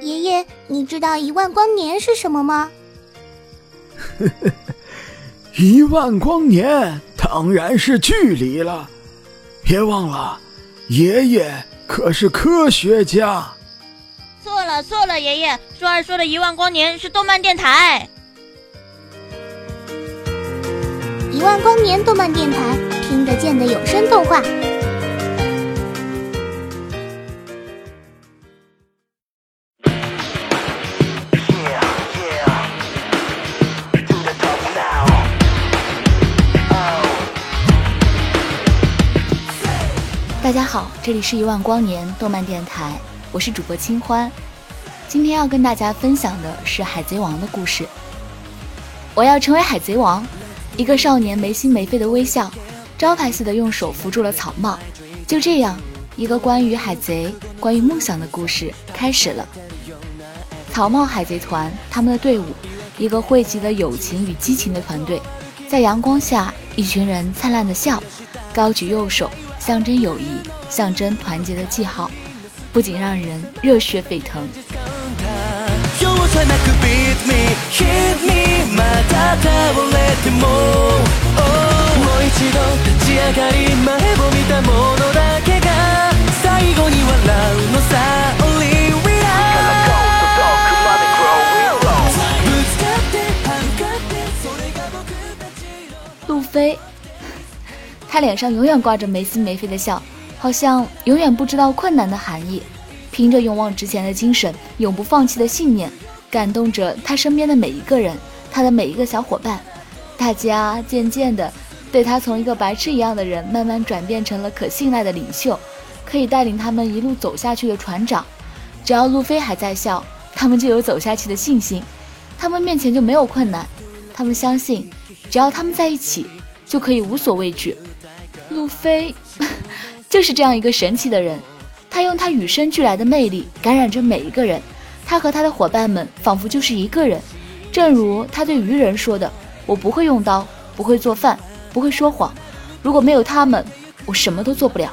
爷爷，你知道一万光年是什么吗？一万光年当然是距离了。别忘了，爷爷可是科学家。错了错了，爷爷，舒儿说的一万光年是动漫电台。一万光年动漫电台，听得见的有声动画。好，这里是一万光年动漫电台，我是主播清欢。今天要跟大家分享的是海贼王的故事。我要成为海贼王。一个少年没心没肺的微笑，招牌似的用手扶住了草帽。就这样，一个关于海贼、关于梦想的故事开始了。草帽海贼团，他们的队伍，一个汇集了友情与激情的团队，在阳光下，一群人灿烂的笑，高举右手。象征友谊、象征团结的记号，不仅让人热血沸腾。路飞。他脸上永远挂着没心没肺的笑，好像永远不知道困难的含义。凭着勇往直前的精神，永不放弃的信念，感动着他身边的每一个人，他的每一个小伙伴。大家渐渐的对他从一个白痴一样的人，慢慢转变成了可信赖的领袖，可以带领他们一路走下去的船长。只要路飞还在笑，他们就有走下去的信心。他们面前就没有困难，他们相信，只要他们在一起，就可以无所畏惧。路飞 就是这样一个神奇的人，他用他与生俱来的魅力感染着每一个人。他和他的伙伴们仿佛就是一个人，正如他对鱼人说的：“我不会用刀，不会做饭，不会说谎。如果没有他们，我什么都做不了。”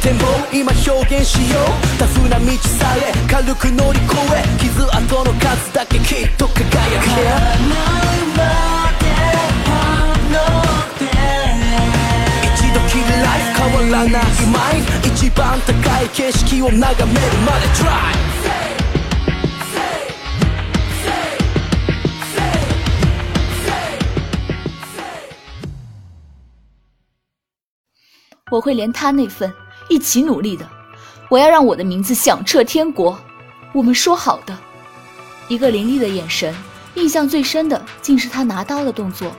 展望今表現しようタフな道さえ軽く乗り越え傷跡の数だけきっと輝く一度きりライフ変わらないマイン一番高い景色を眺めるまで Drive 我会连他那份。一起努力的，我要让我的名字响彻天国。我们说好的，一个凌厉的眼神，印象最深的竟是他拿刀的动作。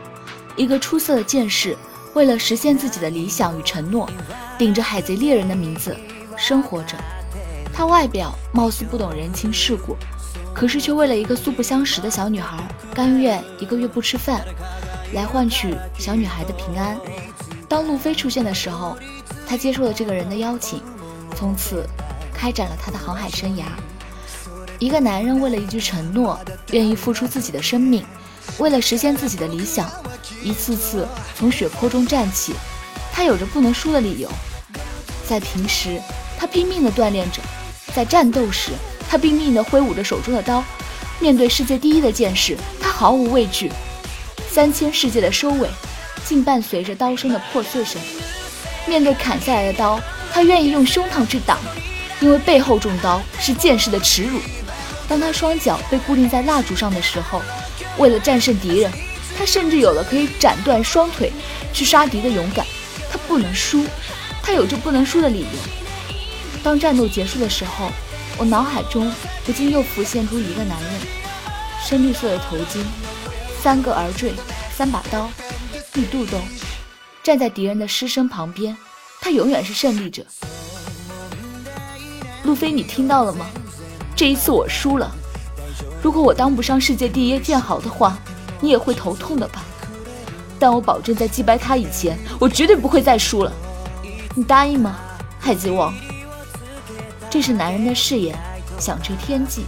一个出色的剑士，为了实现自己的理想与承诺，顶着海贼猎人的名字生活着。他外表貌似不懂人情世故，可是却为了一个素不相识的小女孩，甘愿一个月不吃饭，来换取小女孩的平安。当路飞出现的时候。他接受了这个人的邀请，从此开展了他的航海生涯。一个男人为了一句承诺，愿意付出自己的生命，为了实现自己的理想，一次次从血泊中站起。他有着不能输的理由。在平时，他拼命地锻炼着；在战斗时，他拼命地挥舞着手中的刀。面对世界第一的剑士，他毫无畏惧。三千世界的收尾，竟伴随着刀声的破碎声。面对砍下来的刀，他愿意用胸膛去挡，因为背后中刀是剑士的耻辱。当他双脚被固定在蜡烛上的时候，为了战胜敌人，他甚至有了可以斩断双腿去杀敌的勇敢。他不能输，他有着不能输的理由。当战斗结束的时候，我脑海中不禁又浮现出一个男人，深绿色的头巾，三个耳坠，三把刀，一肚兜，站在敌人的尸身旁边。他永远是胜利者。路飞，你听到了吗？这一次我输了。如果我当不上世界第一剑豪的话，你也会头痛的吧？但我保证，在击败他以前，我绝对不会再输了。你答应吗，海贼王？这是男人的誓言，响彻天际。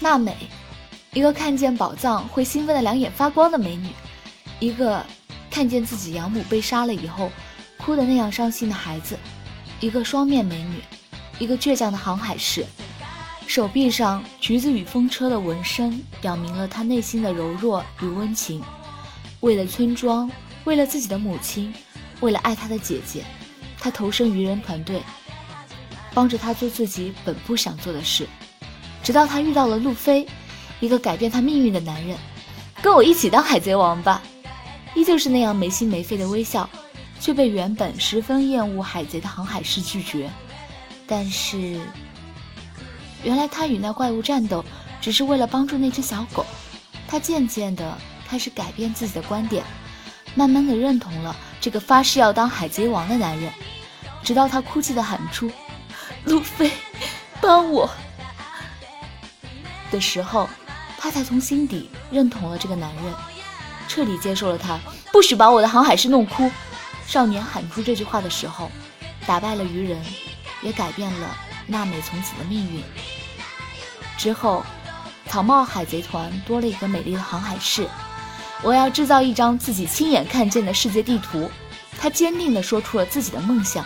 娜美，一个看见宝藏会兴奋的两眼发光的美女，一个看见自己养母被杀了以后哭的那样伤心的孩子，一个双面美女，一个倔强的航海士，手臂上橘子与风车的纹身表明了他内心的柔弱与温情。为了村庄，为了自己的母亲，为了爱他的姐姐，他投身愚人团队，帮着他做自己本不想做的事。直到他遇到了路飞，一个改变他命运的男人，跟我一起当海贼王吧。依旧是那样没心没肺的微笑，却被原本十分厌恶海贼的航海士拒绝。但是，原来他与那怪物战斗，只是为了帮助那只小狗。他渐渐地开始改变自己的观点，慢慢地认同了这个发誓要当海贼王的男人。直到他哭泣地喊出：“路飞，帮我！”的时候，他才从心底认同了这个男人，彻底接受了他。不许把我的航海士弄哭！少年喊出这句话的时候，打败了鱼人，也改变了娜美从此的命运。之后，草帽海贼团多了一个美丽的航海士。我要制造一张自己亲眼看见的世界地图。他坚定地说出了自己的梦想。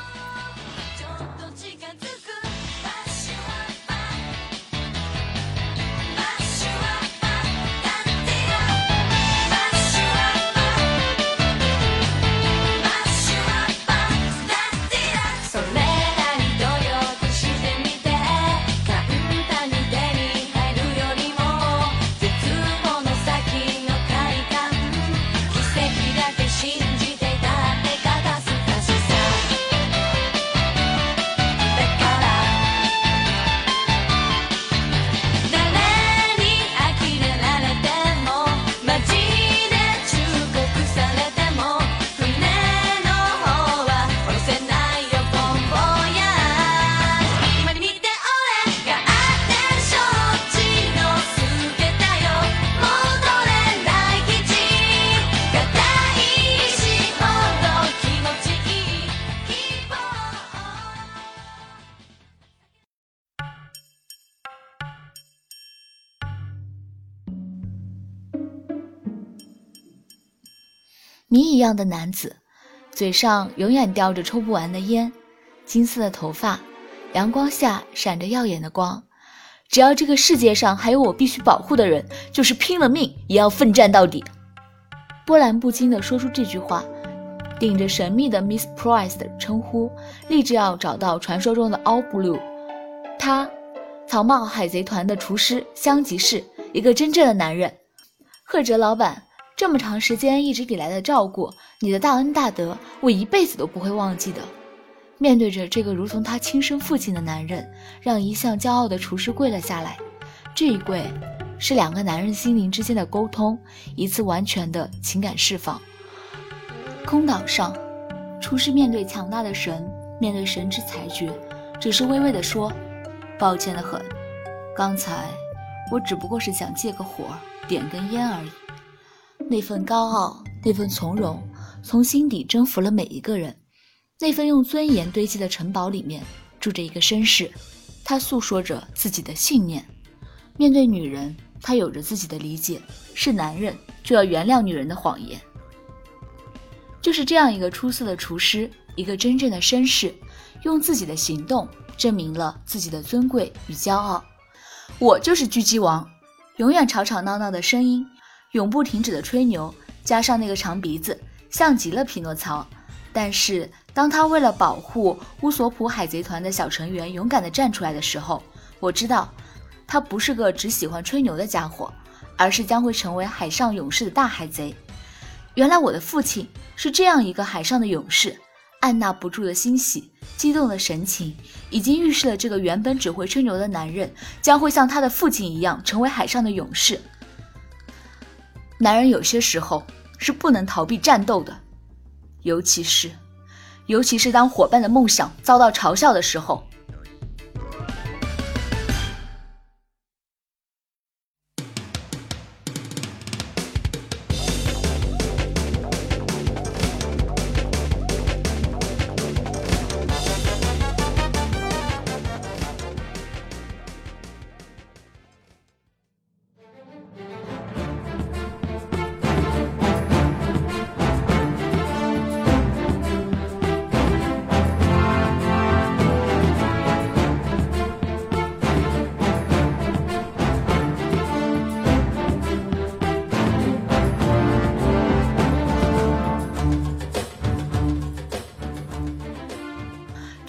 谜一样的男子，嘴上永远叼着抽不完的烟，金色的头发，阳光下闪着耀眼的光。只要这个世界上还有我必须保护的人，就是拼了命也要奋战到底。波澜不惊地说出这句话，顶着神秘的 Miss Price 的称呼，立志要找到传说中的 All Blue。他，草帽海贼团的厨师香吉士，一个真正的男人。赫哲老板。这么长时间一直以来的照顾，你的大恩大德，我一辈子都不会忘记的。面对着这个如同他亲生父亲的男人，让一向骄傲的厨师跪了下来。这一跪，是两个男人心灵之间的沟通，一次完全的情感释放。空岛上，厨师面对强大的神，面对神之裁决，只是微微的说：“抱歉的很，刚才我只不过是想借个火，点根烟而已。”那份高傲，那份从容，从心底征服了每一个人。那份用尊严堆积的城堡里面，住着一个绅士，他诉说着自己的信念。面对女人，他有着自己的理解。是男人，就要原谅女人的谎言。就是这样一个出色的厨师，一个真正的绅士，用自己的行动证明了自己的尊贵与骄傲。我就是狙击王，永远吵吵闹闹的声音，永不停止的吹牛，加上那个长鼻子，像极了匹诺曹。但是当他为了保护乌索普海贼团的小成员勇敢地站出来的时候，我知道他不是个只喜欢吹牛的家伙，而是将会成为海上勇士的大海贼。原来我的父亲是这样一个海上的勇士，按捺不住的欣喜、激动的神情，已经预示了这个原本只会吹牛的男人将会像他的父亲一样成为海上的勇士。男人有些时候是不能逃避战斗的。尤其是，尤其是当伙伴的梦想遭到嘲笑的时候。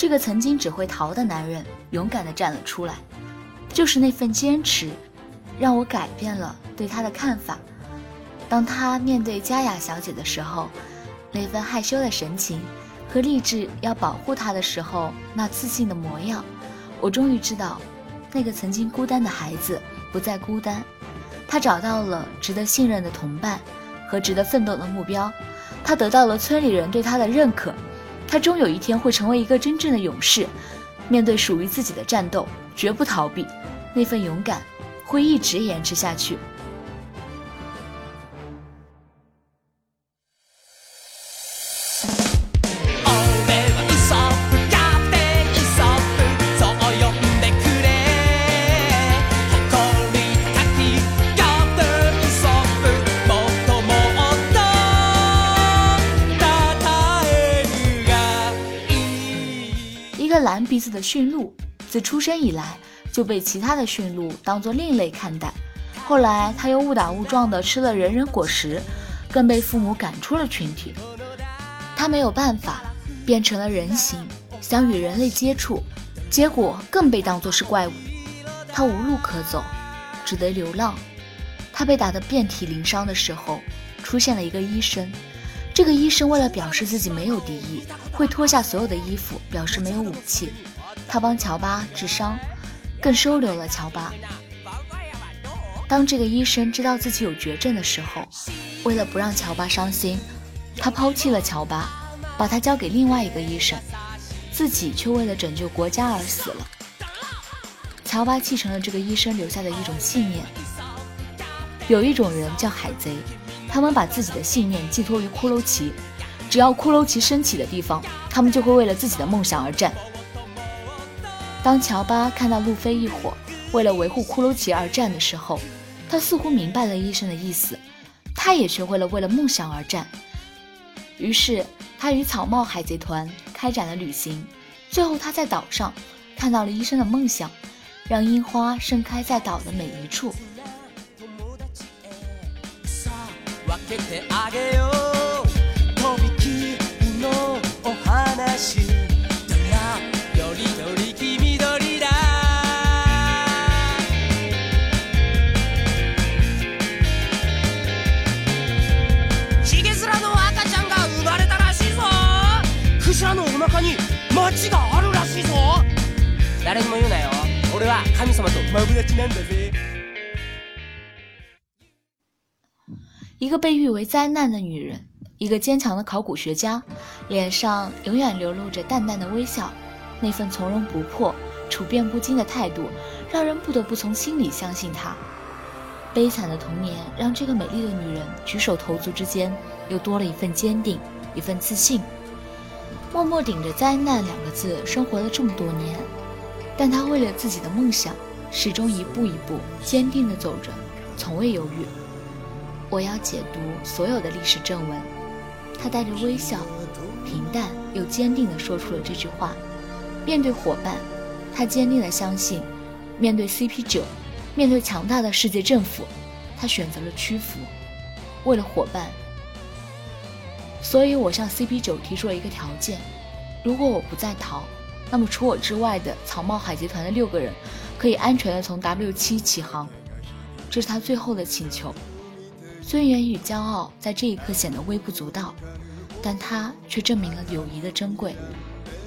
这个曾经只会逃的男人，勇敢地站了出来。就是那份坚持，让我改变了对他的看法。当他面对佳雅小姐的时候，那份害羞的神情，和立志要保护她的时候那自信的模样，我终于知道，那个曾经孤单的孩子不再孤单。他找到了值得信任的同伴，和值得奋斗的目标。他得到了村里人对他的认可。他终有一天会成为一个真正的勇士，面对属于自己的战斗，绝不逃避，那份勇敢会一直延迟下去。子的驯鹿，自出生以来就被其他的驯鹿当作另类看待。后来他又误打误撞地吃了人人果实，更被父母赶出了群体。他没有办法，变成了人形，想与人类接触，结果更被当作是怪物。他无路可走，只得流浪。他被打得遍体鳞伤的时候，出现了一个医生。这个医生为了表示自己没有敌意，会脱下所有的衣服，表示没有武器。他帮乔巴治伤，更收留了乔巴。当这个医生知道自己有绝症的时候，为了不让乔巴伤心，他抛弃了乔巴，把他交给另外一个医生，自己却为了拯救国家而死了。乔巴继承了这个医生留下的一种信念：有一种人叫海贼。他们把自己的信念寄托于骷髅旗，只要骷髅旗升起的地方，他们就会为了自己的梦想而战。当乔巴看到路飞一伙为了维护骷髅旗而战的时候，他似乎明白了医生的意思，他也学会了为了梦想而战。于是，他与草帽海贼团开展了旅行。最后，他在岛上看到了医生的梦想，让樱花盛开在岛的每一处。けてあげよう。とびきりのお話だがよりより黄緑だ。ヒゲ面の赤ちゃんが生まれたらしいぞ。クジラのお腹に町があるらしいぞ。誰にも言うなよ。俺は神様とマブダチなんだぜ一个被誉为灾难的女人，一个坚强的考古学家，脸上永远流露着淡淡的微笑，那份从容不迫、处变不惊的态度，让人不得不从心里相信她。悲惨的童年让这个美丽的女人举手投足之间又多了一份坚定，一份自信。默默顶着“灾难”两个字生活了这么多年，但她为了自己的梦想，始终一步一步坚定地走着，从未犹豫。我要解读所有的历史正文，他带着微笑，平淡。又坚定地说出了这句话。面对伙伴，他坚定地相信；面对 CP 九，面对强大的世界政府，他选择了屈服。为了伙伴，所以我向 CP 九提出了一个条件：如果我不再逃，那么除我之外的草帽海贼团的六个人可以安全地从 W 七起航。这是他最后的请求。尊严与骄傲在这一刻显得微不足道，但他却证明了友谊的珍贵。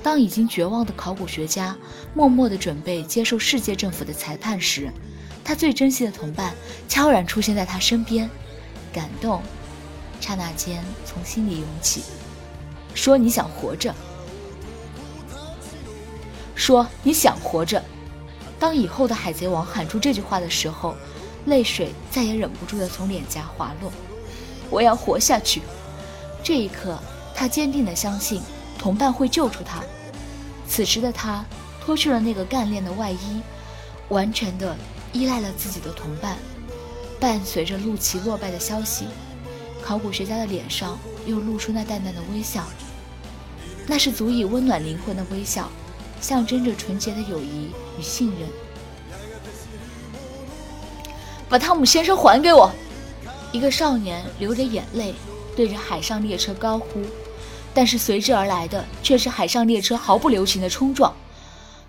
当已经绝望的考古学家默默地准备接受世界政府的裁判时，他最珍惜的同伴悄然出现在他身边，感动刹那间从心里涌起。说你想活着，说你想活着。当以后的海贼王喊出这句话的时候。泪水再也忍不住的从脸颊滑落。我要活下去。这一刻，他坚定的相信同伴会救出他。此时的他脱去了那个干练的外衣，完全的依赖了自己的同伴。伴随着陆琪落败的消息，考古学家的脸上又露出那淡淡的微笑。那是足以温暖灵魂的微笑，象征着纯洁的友谊与信任。把汤姆先生还给我！一个少年流着眼泪对着海上列车高呼，但是随之而来的却是海上列车毫不留情的冲撞。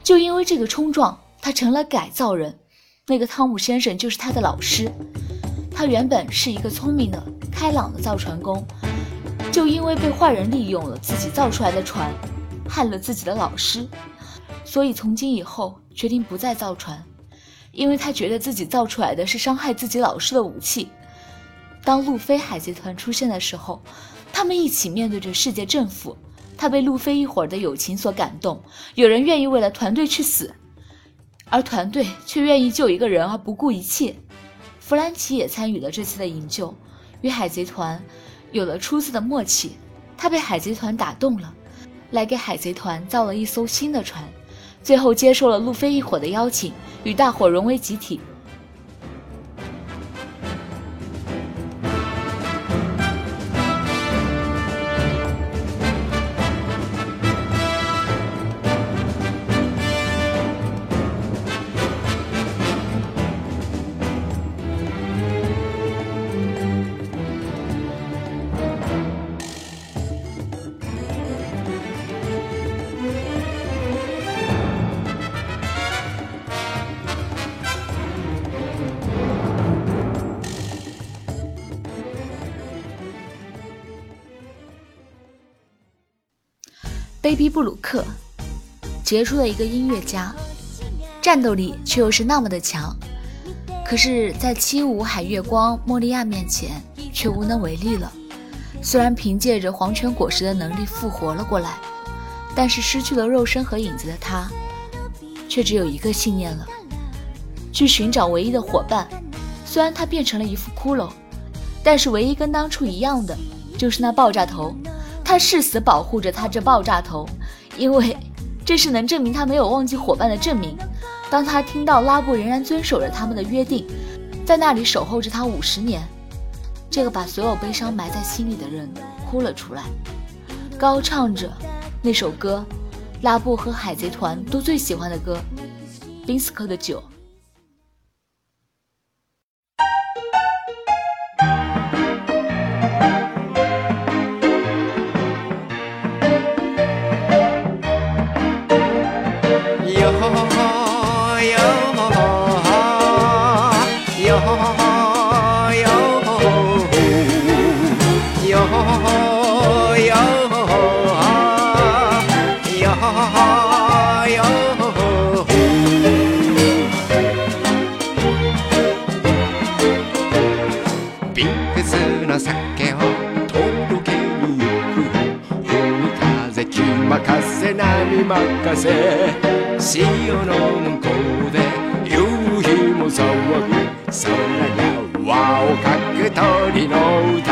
就因为这个冲撞，他成了改造人。那个汤姆先生就是他的老师。他原本是一个聪明的、开朗的造船工，就因为被坏人利用了自己造出来的船，害了自己的老师，所以从今以后决定不再造船。因为他觉得自己造出来的是伤害自己老师的武器。当路飞海贼团出现的时候，他们一起面对着世界政府。他被路飞一伙的友情所感动，有人愿意为了团队去死，而团队却愿意救一个人而不顾一切。弗兰奇也参与了这次的营救，与海贼团有了初次的默契。他被海贼团打动了，来给海贼团造了一艘新的船。最后接受了路飞一伙的邀请，与大伙融为集体。布鲁克，杰出的一个音乐家，战斗力却又是那么的强，可是，在七五海月光莫利亚面前却无能为力了。虽然凭借着黄泉果实的能力复活了过来，但是失去了肉身和影子的他，却只有一个信念了：去寻找唯一的伙伴。虽然他变成了一副骷髅，但是唯一跟当初一样的，就是那爆炸头。他誓死保护着他这爆炸头，因为这是能证明他没有忘记伙伴的证明。当他听到拉布仍然遵守着他们的约定，在那里守候着他五十年，这个把所有悲伤埋在心里的人哭了出来，高唱着那首歌，拉布和海贼团都最喜欢的歌《宾斯克的酒》。せ。潮の向こうで夕日も騒ぐ。空に輪をかく鳥の歌。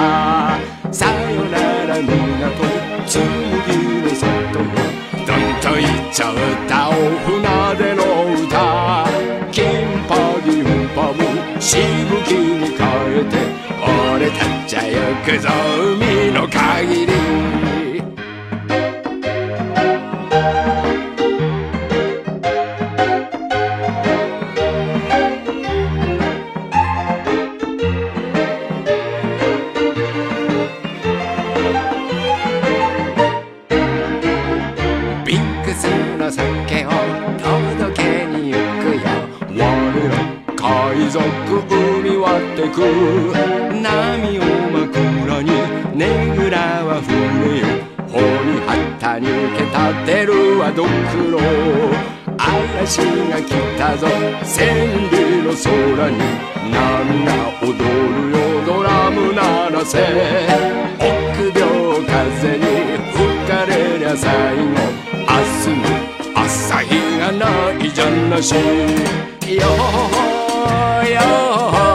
さよなら港紬の里へどんと行っちゃったお船での歌。金パギンパムしぶきに変えて俺たちゃ行くぞ海の限り。波を枕にねぐらは船よ。頬に旗抜け立てるはドクロ嵐が来たぞ。千里の空に。涙踊るよ。ドラム鳴らせ。臆病風に吹かれりゃ最後。明日の朝日がないじゃなし。よーよ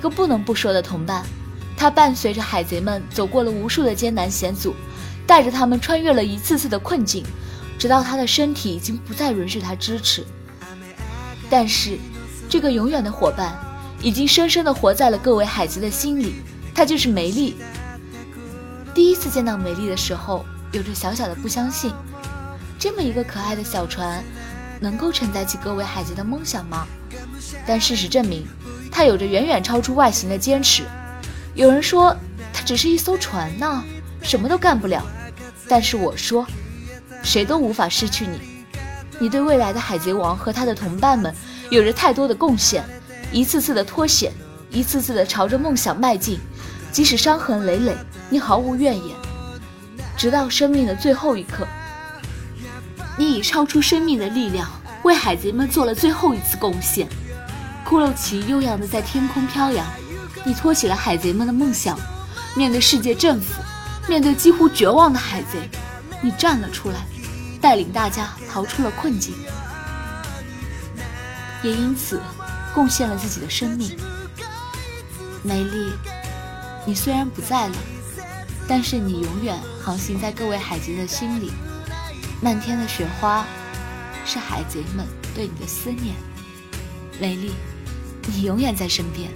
一个不能不说的同伴，他伴随着海贼们走过了无数的艰难险阻，带着他们穿越了一次次的困境，直到他的身体已经不再允许他支持。但是，这个永远的伙伴，已经深深地活在了各位海贼的心里，他就是梅丽。第一次见到梅丽的时候，有着小小的不相信，这么一个可爱的小船，能够承载起各位海贼的梦想吗？但事实证明，他有着远远超出外形的坚持。有人说他只是一艘船呢，什么都干不了。但是我说，谁都无法失去你。你对未来的海贼王和他的同伴们有着太多的贡献，一次次的脱险，一次次的朝着梦想迈进，即使伤痕累累，你毫无怨言。直到生命的最后一刻，你以超出生命的力量为海贼们做了最后一次贡献。骷髅旗悠扬的在天空飘扬，你托起了海贼们的梦想。面对世界政府，面对几乎绝望的海贼，你站了出来，带领大家逃出了困境，也因此贡献了自己的生命。美丽，你虽然不在了，但是你永远航行在各位海贼的心里。漫天的雪花，是海贼们对你的思念。美丽，你永远在身边。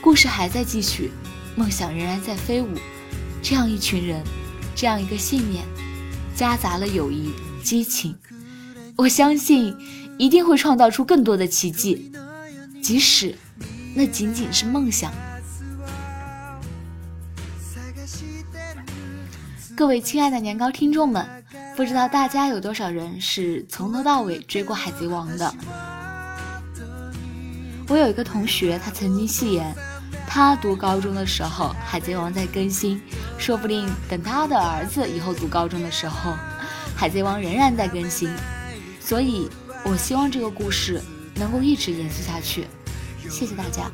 故事还在继续，梦想仍然在飞舞。这样一群人，这样一个信念，夹杂了友谊、激情，我相信一定会创造出更多的奇迹，即使那仅仅是梦想。各位亲爱的年糕听众们，不知道大家有多少人是从头到尾追过《海贼王》的？我有一个同学，他曾经戏言，他读高中的时候，《海贼王》在更新，说不定等他的儿子以后读高中的时候，《海贼王》仍然在更新。所以，我希望这个故事能够一直延续下去。谢谢大家。